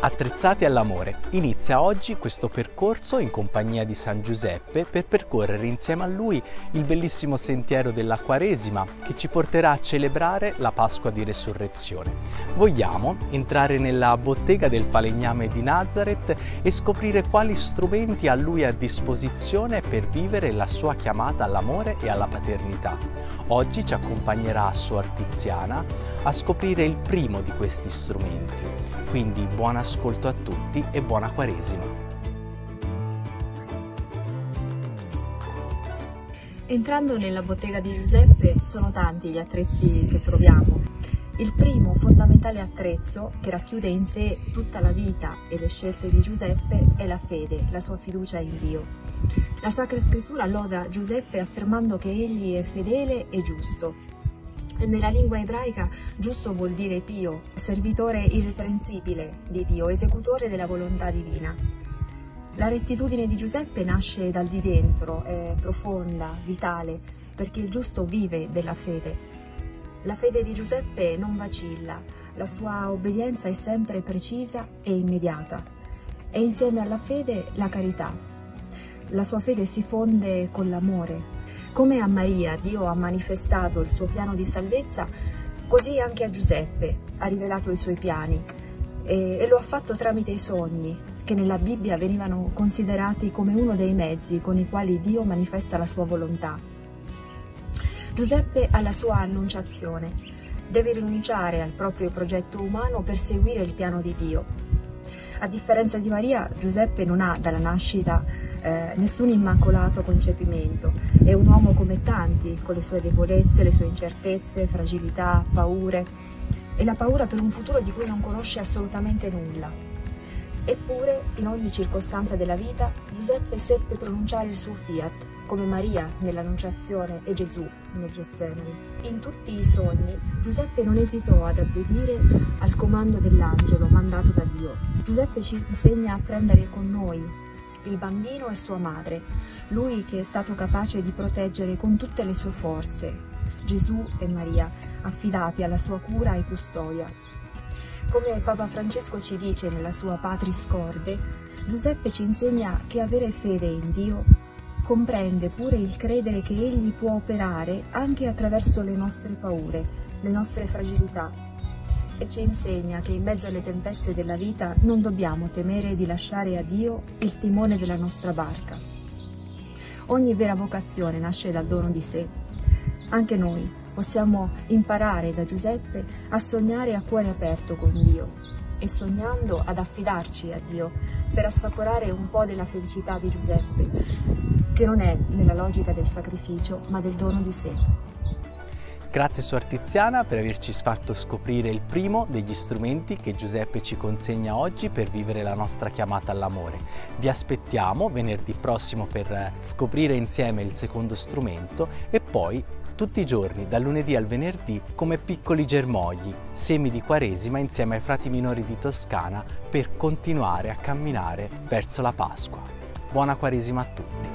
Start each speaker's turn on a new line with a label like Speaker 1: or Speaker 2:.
Speaker 1: Attrezzati all'amore. Inizia oggi questo percorso in compagnia di San Giuseppe per percorrere insieme a lui il bellissimo sentiero della Quaresima che ci porterà a celebrare la Pasqua di Resurrezione. Vogliamo entrare nella bottega del falegname di Nazareth e scoprire quali strumenti ha lui a disposizione per vivere la sua chiamata all'amore e alla paternità. Oggi ci accompagnerà Suor Tiziana a scoprire il primo di questi strumenti. Quindi buon ascolto a tutti e buona Quaresima.
Speaker 2: Entrando nella bottega di Giuseppe sono tanti gli attrezzi che troviamo. Il primo fondamentale attrezzo che racchiude in sé tutta la vita e le scelte di Giuseppe è la fede, la sua fiducia in Dio. La Sacra Scrittura loda Giuseppe affermando che egli è fedele e giusto, nella lingua ebraica giusto vuol dire pio, servitore irreprensibile di Dio, esecutore della volontà divina. La rettitudine di Giuseppe nasce dal di dentro, è profonda, vitale, perché il giusto vive della fede. La fede di Giuseppe non vacilla, la sua obbedienza è sempre precisa e immediata. E insieme alla fede la carità. La sua fede si fonde con l'amore, come a Maria Dio ha manifestato il suo piano di salvezza, così anche a Giuseppe ha rivelato i suoi piani e, e lo ha fatto tramite i sogni, che nella Bibbia venivano considerati come uno dei mezzi con i quali Dio manifesta la sua volontà. Giuseppe ha la sua annunciazione, deve rinunciare al proprio progetto umano per seguire il piano di Dio. A differenza di Maria, Giuseppe non ha dalla nascita eh, nessun immacolato concepimento, è un uomo come tanti, con le sue debolezze, le sue incertezze, fragilità, paure e la paura per un futuro di cui non conosce assolutamente nulla. Eppure, in ogni circostanza della vita, Giuseppe seppe pronunciare il suo fiat, come Maria nell'Annunciazione e Gesù nel Getsemani. In tutti i sogni, Giuseppe non esitò ad obbedire al comando dell'angelo mandato da Dio. Giuseppe ci insegna a prendere con noi il bambino e sua madre, lui che è stato capace di proteggere con tutte le sue forze Gesù e Maria, affidati alla sua cura e custodia. Come Papa Francesco ci dice nella sua Patris Corde, Giuseppe ci insegna che avere fede in Dio comprende pure il credere che Egli può operare anche attraverso le nostre paure, le nostre fragilità, e ci insegna che in mezzo alle tempeste della vita non dobbiamo temere di lasciare a Dio il timone della nostra barca. Ogni vera vocazione nasce dal dono di sé. Anche noi possiamo imparare da Giuseppe a sognare a cuore aperto con Dio e sognando ad affidarci a Dio per assaporare un po' della felicità di Giuseppe, che non è nella logica del sacrificio ma del dono di sé.
Speaker 1: Grazie Suor Tiziana per averci fatto scoprire il primo degli strumenti che Giuseppe ci consegna oggi per vivere la nostra chiamata all'amore. Vi aspettiamo venerdì prossimo per scoprire insieme il secondo strumento e poi tutti i giorni, dal lunedì al venerdì, come piccoli germogli, semi di Quaresima insieme ai frati minori di Toscana per continuare a camminare verso la Pasqua. Buona Quaresima a tutti!